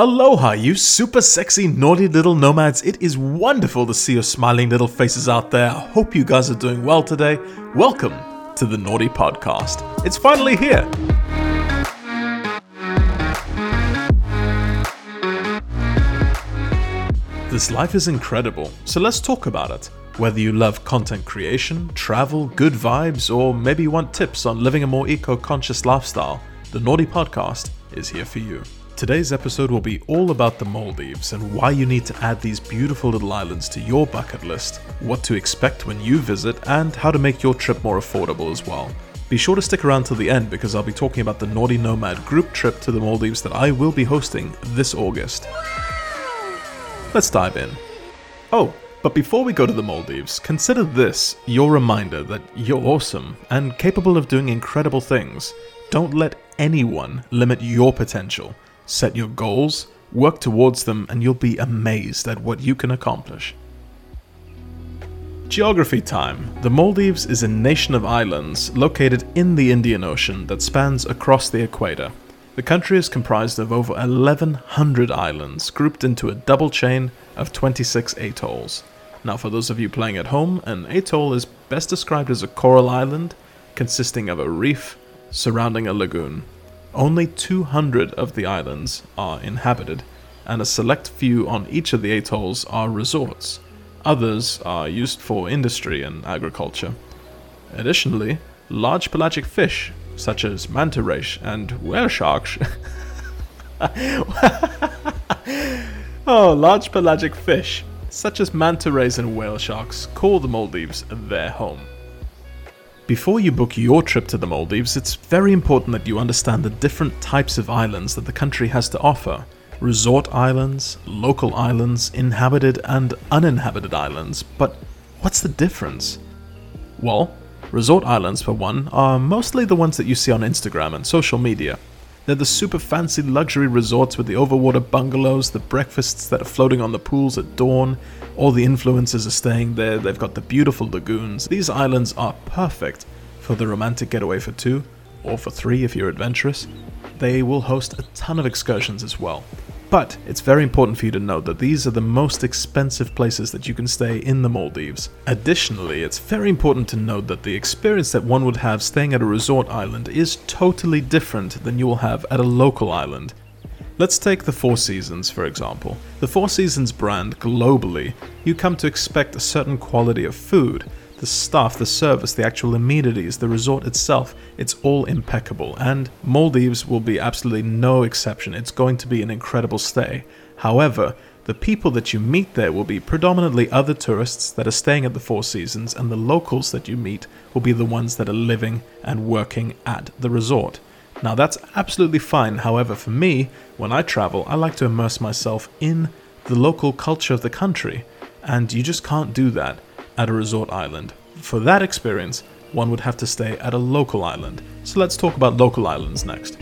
Aloha, you super sexy, naughty little nomads. It is wonderful to see your smiling little faces out there. I hope you guys are doing well today. Welcome to the Nauti Podcast. It's finally here. This life is incredible, so let's talk about it. Whether you love content creation, travel, good vibes, or maybe you want tips on living a more eco conscious lifestyle, the Nauti Podcast is here for you. Today's episode will be all about the Maldives and why you need to add these beautiful little islands to your bucket list, what to expect when you visit, and how to make your trip more affordable as well. Be sure to stick around till the end because I'll be talking about the Nauti Nomad group trip to the Maldives that I will be hosting this August. Let's dive in. Oh, but before we go to the Maldives, consider this your reminder that you're awesome and capable of doing incredible things. Don't let anyone limit your potential. Set your goals, work towards them, and you'll be amazed at what you can accomplish. Geography time. The Maldives is a nation of islands located in the Indian Ocean that spans across the equator. The country is comprised of over 1,100 islands, grouped into a double chain of 26 atolls. Now, for those of you playing at home, an atoll is best described as a coral island consisting of a reef surrounding a lagoon. Only 200 of the islands are inhabited, and a select few on each of the atolls are resorts. Others are used for industry and agriculture. Additionally, large pelagic fish, such as manta rays and whale sharks, oh, large pelagic fish, such as manta rays and whale sharks, call the Maldives their home. Before you book your trip to the Maldives, it's very important that you understand the different types of islands that the country has to offer resort islands, local islands, inhabited and uninhabited islands. But what's the difference? Well, resort islands, for one, are mostly the ones that you see on Instagram and social media. They're the super fancy luxury resorts with the overwater bungalows, the breakfasts that are floating on the pools at dawn. All the influencers are staying there. They've got the beautiful lagoons. These islands are perfect for the romantic getaway for two, or for three if you're adventurous. They will host a ton of excursions as well. But it's very important for you to note that these are the most expensive places that you can stay in the Maldives. Additionally, it's very important to note that the experience that one would have staying at a resort island is totally different than you will have at a local island. Let's take the Four Seasons, for example. The Four Seasons brand globally, you come to expect a certain quality of food, the staff, the service, the actual amenities, the resort itself, it's all impeccable. And Maldives will be absolutely no exception. It's going to be an incredible stay. However, the people that you meet there will be predominantly other tourists that are staying at the Four Seasons, and the locals that you meet will be the ones that are living and working at the resort. Now, that's absolutely fine. However, for me, when I travel, I like to immerse myself in the local culture of the country, and you just can't do that at a resort island. For that experience, one would have to stay at a local island. So let's talk about local islands next.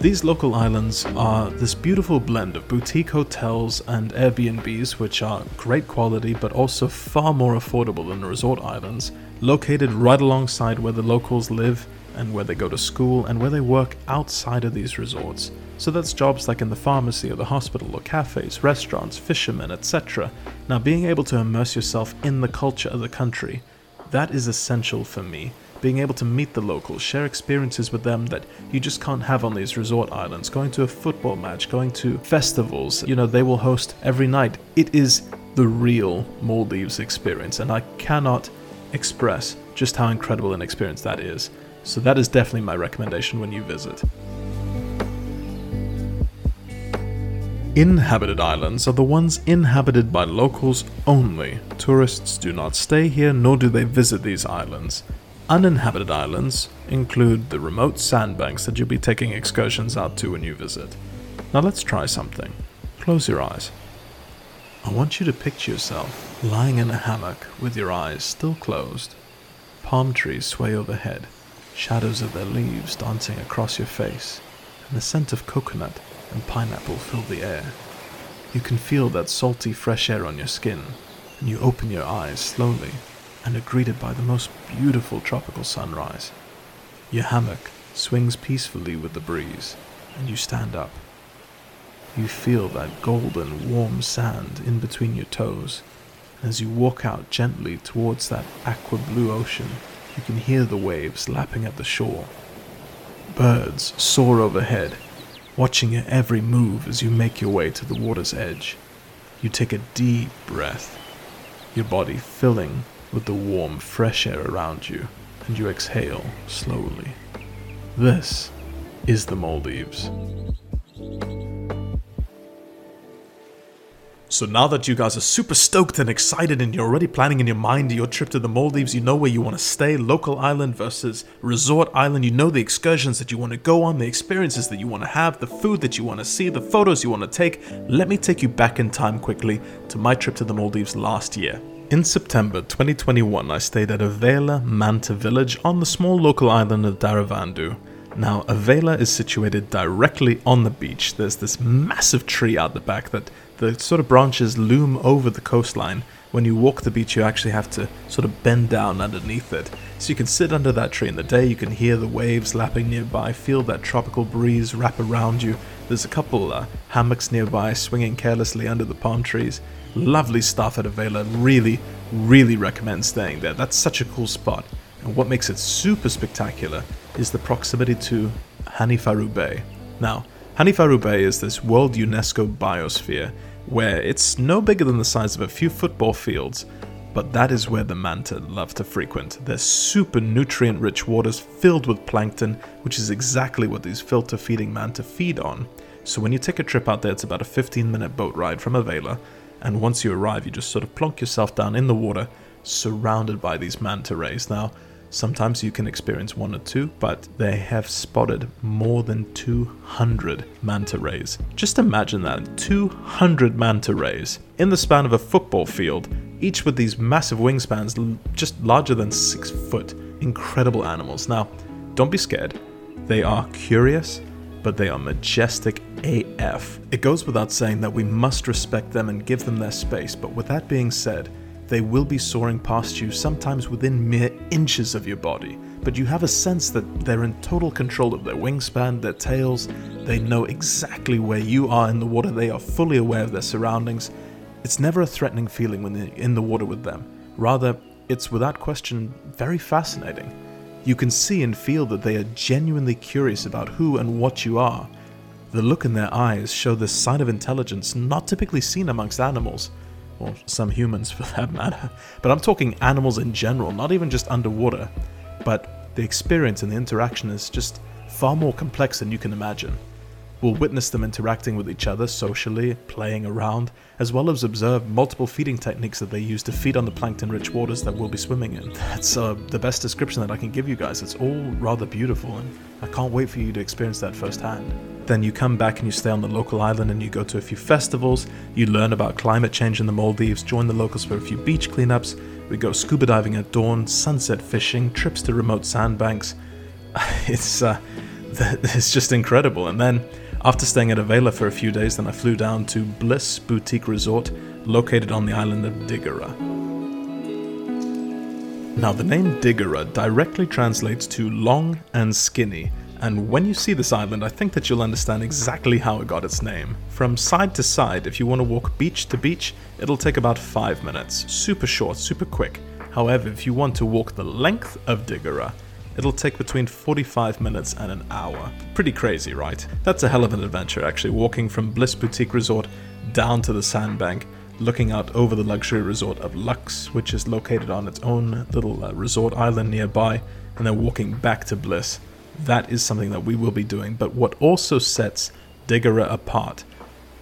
These local islands are this beautiful blend of boutique hotels and Airbnbs, which are great quality but also far more affordable than the resort islands, located right alongside where the locals live and where they go to school and where they work outside of these resorts. So that's jobs like in the pharmacy or the hospital or cafes, restaurants, fishermen, etc. Now, being able to immerse yourself in the culture of the country, that is essential for me. Being able to meet the locals, share experiences with them that you just can't have on these resort islands. Going to a football match, going to festivals, you know, they will host every night. It is the real Maldives experience, and I cannot express just how incredible an experience that is. So, that is definitely my recommendation when you visit. Inhabited islands are the ones inhabited by locals only. Tourists do not stay here nor do they visit these islands. Uninhabited islands include the remote sandbanks that you'll be taking excursions out to when you visit. Now let's try something. Close your eyes. I want you to picture yourself lying in a hammock with your eyes still closed. Palm trees sway overhead, shadows of their leaves dancing across your face, and the scent of coconut and pineapple fill the air. You can feel that salty fresh air on your skin, and you open your eyes slowly and are greeted by the most beautiful tropical sunrise. Your hammock swings peacefully with the breeze, and you stand up. You feel that golden, warm sand in between your toes. And as you walk out gently towards that aqua blue ocean, you can hear the waves lapping at the shore. Birds soar overhead, watching your every move as you make your way to the water's edge. You take a deep breath, your body filling with the warm, fresh air around you, and you exhale slowly. This is the Maldives. So now that you guys are super stoked and excited and you're already planning in your mind your trip to the Maldives, you know where you want to stay, local island versus resort island, you know the excursions that you want to go on, the experiences that you want to have, the food that you want to see, the photos you want to take, let me take you back in time quickly to my trip to the Maldives last year. In September 2021, I stayed at Aveyla Manta village on the small local island of Dharavandhoo. Now, Aveyla is situated directly on the beach. There's this massive tree out the back that the sort of branches loom over the coastline. When you walk the beach, you actually have to sort of bend down underneath it. So you can sit under that tree in the day, you can hear the waves lapping nearby, feel that tropical breeze wrap around you. There's a couple uh, hammocks nearby swinging carelessly under the palm trees. Lovely stuff at Aveyla. Really, really recommend staying there. That's such a cool spot. And what makes it super spectacular is the proximity to Hanifaru Bay. Now, Hanifaru Bay is this World UNESCO biosphere where it's no bigger than the size of a few football fields, but that is where the manta love to frequent. There's super nutrient rich waters filled with plankton, which is exactly what these filter feeding manta feed on. So when you take a trip out there, it's about a 15 minute boat ride from Aveyla, and once you arrive, you just sort of plonk yourself down in the water, surrounded by these manta rays. Now, Sometimes you can experience one or two, but they have spotted more than 200 manta rays. Just imagine that 200 manta rays in the span of a football field, each with these massive wingspans just larger than six foot. Incredible animals. Now, don't be scared. They are curious, but they are majestic AF. It goes without saying that we must respect them and give them their space, but with that being said, they will be soaring past you, sometimes within mere inches of your body, but you have a sense that they're in total control of their wingspan, their tails, they know exactly where you are in the water, they are fully aware of their surroundings. It's never a threatening feeling when you're in the water with them. Rather, it's without question very fascinating. You can see and feel that they are genuinely curious about who and what you are. The look in their eyes show this sign of intelligence not typically seen amongst animals or some humans for that matter. But I'm talking animals in general, not even just underwater. But the experience and the interaction is just far more complex than you can imagine. We'll witness them interacting with each other socially, playing around, as well as observe multiple feeding techniques that they use to feed on the plankton rich waters that we'll be swimming in. That's uh, the best description that I can give you guys. It's all rather beautiful, and I can't wait for you to experience that firsthand. Then you come back and you stay on the local island and you go to a few festivals, you learn about climate change in the Maldives, join the locals for a few beach cleanups, we go scuba diving at dawn, sunset fishing, trips to remote sandbanks. It's, uh, it's just incredible. And then after staying at Aveyla for a few days, then I flew down to Bliss Boutique Resort, located on the island of Dhigurah. Now, the name Dhigurah directly translates to long and skinny, and when you see this island, I think that you'll understand exactly how it got its name. From side to side, if you want to walk beach to beach, it'll take about 5 minutes. Super short, super quick. However, if you want to walk the length of Dhigurah, it'll take between 45 minutes and an hour. Pretty crazy, right? That's a hell of an adventure, actually, walking from Bliss Boutique Resort down to the sandbank, looking out over the luxury resort of Lux, which is located on its own little uh, resort island nearby, and then walking back to Bliss. That is something that we will be doing, but what also sets Dhigurah apart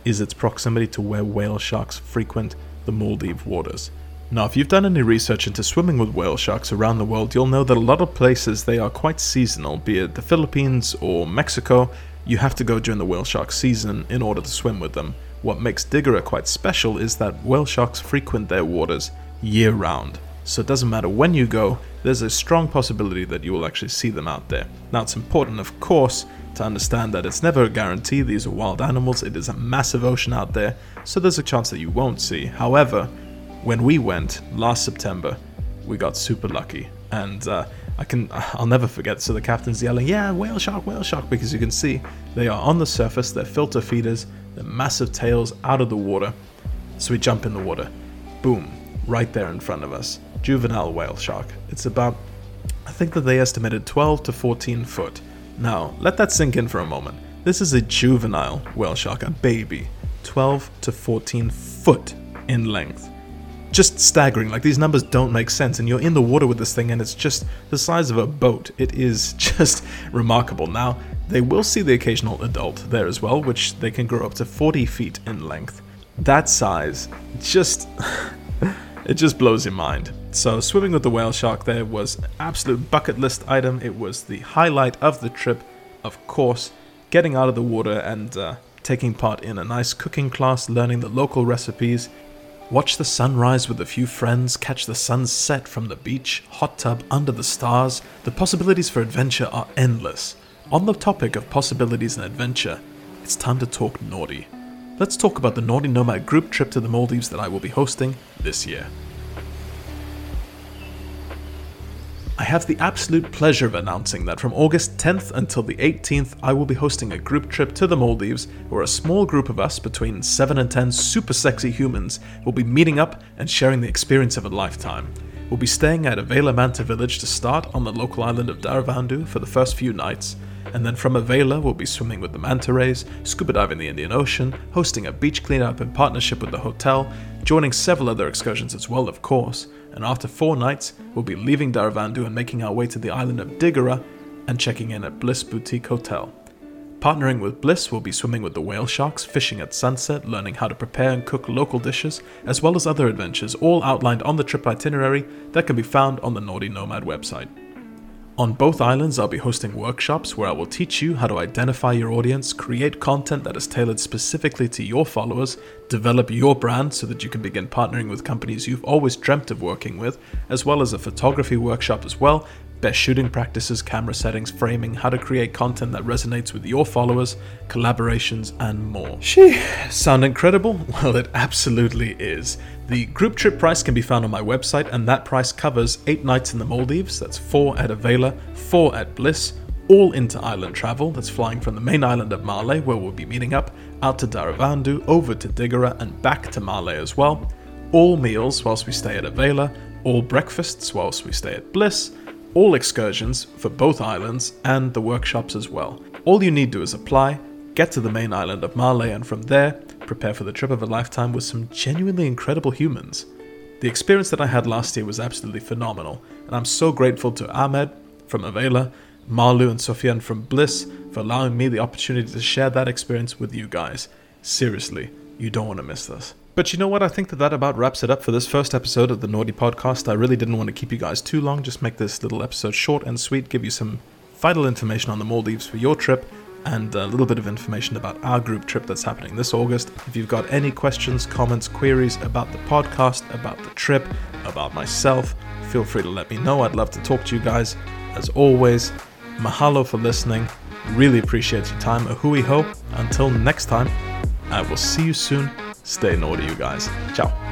is its proximity to where whale sharks frequent the Maldive waters. Now, if you've done any research into swimming with whale sharks around the world, you'll know that a lot of places they are quite seasonal, be it the Philippines or Mexico. You have to go during the whale shark season in order to swim with them. What makes Dhigurah quite special is that whale sharks frequent their waters year round. So it doesn't matter when you go, there's a strong possibility that you will actually see them out there. Now, it's important, of course, to understand that it's never a guarantee. These are wild animals, it is a massive ocean out there, so there's a chance that you won't see. However, when we went last September, we got super lucky. And uh, I can I'll never forget. So the captain's yelling, "Yeah, whale shark, whale shark!" Because you can see they are on the surface. They're filter feeders. Their massive tails out of the water. So we jump in the water. Boom! Right there in front of us. Juvenile whale shark. It's about I think that they estimated 12 to 14 foot. Now, let that sink in for a moment. This is a juvenile whale shark, a baby. 12 to 14 foot in length just staggering. Like these numbers don't make sense, and you're in the water with this thing, and it's just the size of a boat. It is just remarkable. Now, they will see the occasional adult there as well, which they can grow up to 40 feet in length. That size just. it just blows your mind. So, swimming with the whale shark there was absolute bucket list item. It was the highlight of the trip, of course. Getting out of the water and uh, taking part in a nice cooking class, learning the local recipes, Watch the sunrise with a few friends, catch the sunset from the beach, hot tub under the stars. The possibilities for adventure are endless. On the topic of possibilities and adventure, it's time to talk naughty. Let's talk about the Nauti Nomad group trip to the Maldives that I will be hosting this year. I have the absolute pleasure of announcing that from August 10th until the 18th, I will be hosting a group trip to the Maldives where a small group of us, between 7 and 10 super sexy humans, will be meeting up and sharing the experience of a lifetime. We'll be staying at Aveyla Manta village to start on the local island of Dharavandhoo for the first few nights, and then from Aveyla we'll be swimming with the manta rays, scuba diving the Indian Ocean, hosting a beach cleanup in partnership with the hotel, joining several other excursions as well, of course, and after four nights, we'll be leaving Dharavandhoo and making our way to the island of Dhigurah and checking in at Bliss Boutique Hotel. Partnering with Bliss, we'll be swimming with the whale sharks, fishing at sunset, learning how to prepare and cook local dishes, as well as other adventures, all outlined on the trip itinerary that can be found on the Nauti Nomad website. On both islands, I'll be hosting workshops where I will teach you how to identify your audience, create content that is tailored specifically to your followers, develop your brand so that you can begin partnering with companies you've always dreamt of working with, as well as a photography workshop as well best shooting practices, camera settings, framing, how to create content that resonates with your followers, collaborations, and more. She sound incredible? Well, it absolutely is. The group trip price can be found on my website, and that price covers eight nights in the Maldives, that's four at Aveyla, four at Bliss, all into island travel, that's flying from the main island of Malé, where we'll be meeting up, out to Dharavandhoo, over to Dhigurah, and back to Malé as well. All meals whilst we stay at Aveyla, all breakfasts whilst we stay at Bliss, all excursions for both islands and the workshops as well. All you need to do is apply, get to the main island of Malé, and from there, prepare for the trip of a lifetime with some genuinely incredible humans. The experience that I had last year was absolutely phenomenal, and I'm so grateful to Ahmed from Aveyla, Malu and Sofian from Bliss for allowing me the opportunity to share that experience with you guys. Seriously, you don't want to miss this. But you know what? I think that that about wraps it up for this first episode of the Nauti Podcast. I really didn't want to keep you guys too long, just make this little episode short and sweet, give you some vital information on the Maldives for your trip, and a little bit of information about our group trip that's happening this August. If you've got any questions, comments, queries about the podcast, about the trip, about myself, feel free to let me know. I'd love to talk to you guys. As always, mahalo for listening. Really appreciate your time. A hui ho. Until next time, I will see you soon Stay naughty, you guys. Ciao.